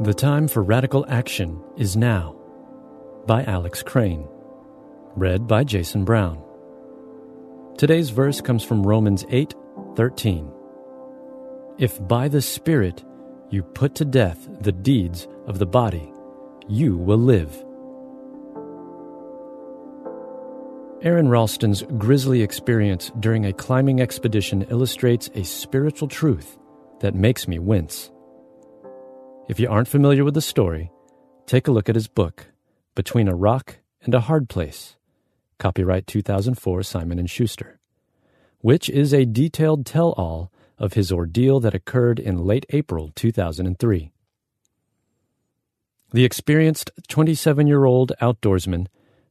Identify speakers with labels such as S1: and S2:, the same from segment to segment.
S1: The time for radical action is now by Alex Crane. Read by Jason Brown. Today's verse comes from Romans 8:13. If by the Spirit you put to death the deeds of the body, you will live. Aron Ralston's grisly experience during a climbing expedition illustrates a spiritual truth that makes me wince. If you aren't familiar with the story, take a look at his book, Between a Rock and a Hard Place, copyright 2004 Simon & Schuster, which is a detailed tell-all of his ordeal that occurred in late April 2003. The experienced 27-year-old outdoorsman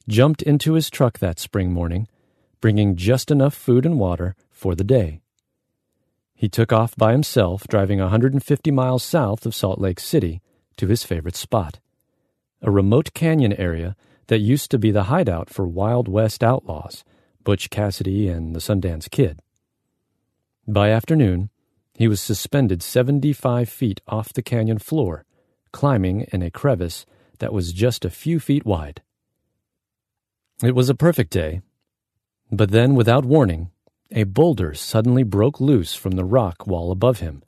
S1: jumped into his truck that spring morning, bringing just enough food and water for the day. He took off by himself, driving 150 miles south of Salt Lake City to his favorite spot, a remote canyon area that used to be the hideout for Wild West outlaws, Butch Cassidy and the Sundance Kid. By afternoon, he was suspended 75 feet off the canyon floor, climbing in a crevice that was just a few feet wide. It was a perfect day, but then, without warning, a boulder suddenly broke loose from the rock wall above him,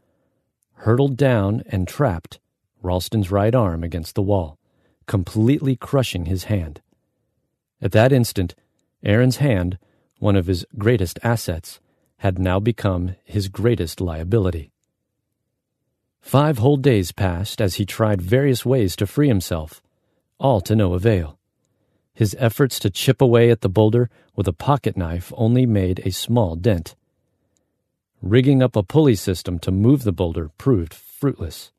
S1: hurtled down and trapped Ralston's right arm against the wall, completely crushing his hand. At that instant, Aron's hand, one of his greatest assets, had now become his greatest liability. Five whole days passed as he tried various ways to free himself, all to no avail. His efforts to chip away at the boulder with a pocket knife only made a small dent. Rigging up a pulley system to move the boulder proved fruitless.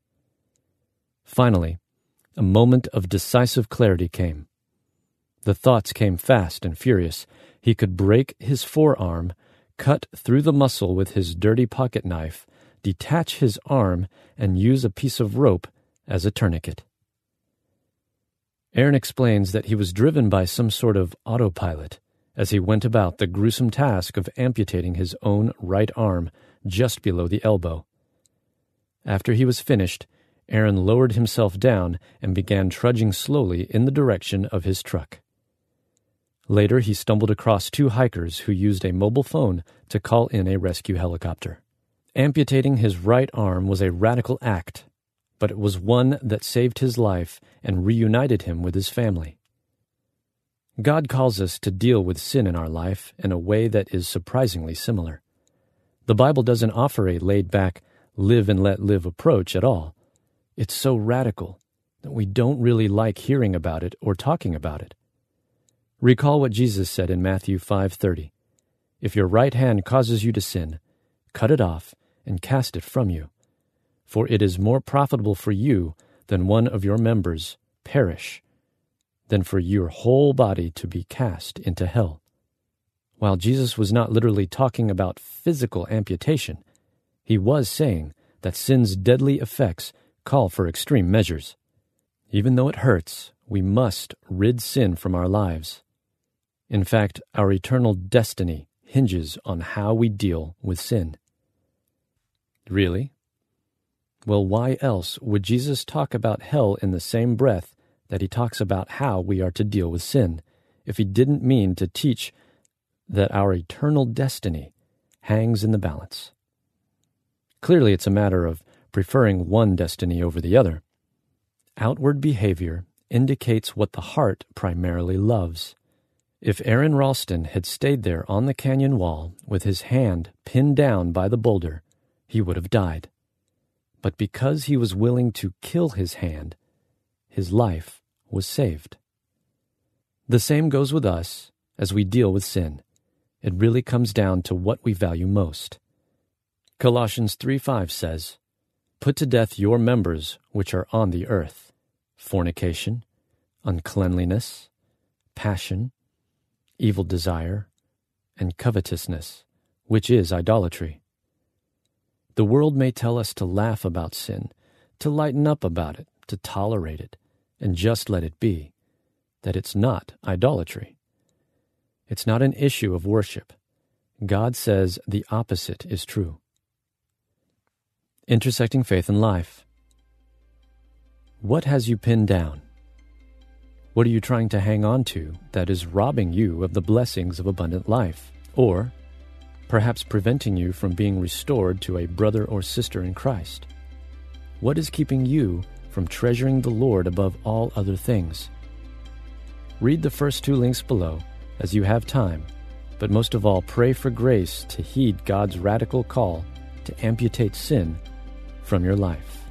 S1: Finally, a moment of decisive clarity came. The thoughts came fast and furious. He could break his forearm, cut through the muscle with his dirty pocket knife, detach his arm, and use a piece of rope as a tourniquet. Aron explains that he was driven by some sort of autopilot as he went about the gruesome task of amputating his own right arm just below the elbow. After he was finished, Aron lowered himself down and began trudging slowly in the direction of his truck. Later, he stumbled across two hikers who used a mobile phone to call in a rescue helicopter. Amputating his right arm was a radical act but it was one that saved his life and reunited him with his family. God calls us to deal with sin in our life in a way that is surprisingly similar. The Bible doesn't offer a laid back, live and let live approach at all. It's so radical that we don't really like hearing about it or talking about it. Recall what Jesus said in Matthew 5:30. If your right hand causes you to sin, cut it off and cast it from you for it is more profitable for you than one of your members perish, than for your whole body to be cast into hell. While Jesus was not literally talking about physical amputation, he was saying that sin's deadly effects call for extreme measures. Even though it hurts, we must rid sin from our lives. In fact, our eternal destiny hinges on how we deal with sin. Really? Well, why else would Jesus talk about hell in the same breath that he talks about how we are to deal with sin, if he didn't mean to teach that our eternal destiny hangs in the balance? Clearly, it's a matter of preferring one destiny over the other. Outward behavior indicates what the heart primarily loves. If Aron Ralston had stayed there on the canyon wall with his hand pinned down by the boulder, he would have died but because he was willing to kill his hand, his life was saved. The same goes with us as we deal with sin. It really comes down to what we value most. Colossians 3:5 says, Put to death your members which are on the earth fornication, uncleanliness, passion, evil desire, and covetousness, which is idolatry. The world may tell us to laugh about sin, to lighten up about it, to tolerate it, and just let it be, that it's not idolatry. It's not an issue of worship. God says the opposite is true. Intersecting Faith and Life. What has you pinned down? What are you trying to hang on to that is robbing you of the blessings of abundant life? Or perhaps preventing you from being restored to a brother or sister in Christ? What is keeping you from treasuring the Lord above all other things? Read the first two links below as you have time, but most of all, pray for grace to heed God's radical call to amputate sin from your life.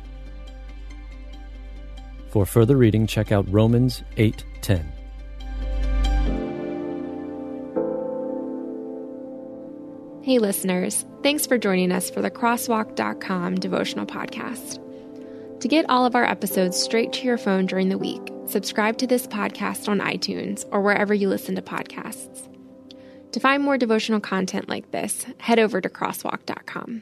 S1: For further reading, check out Romans 8:10.
S2: Hey listeners, thanks for joining us for the crosswalk.com devotional podcast. To get all of our episodes straight to your phone during the week, subscribe to this podcast on iTunes or wherever you listen to podcasts. To find more devotional content like this, head over to crosswalk.com.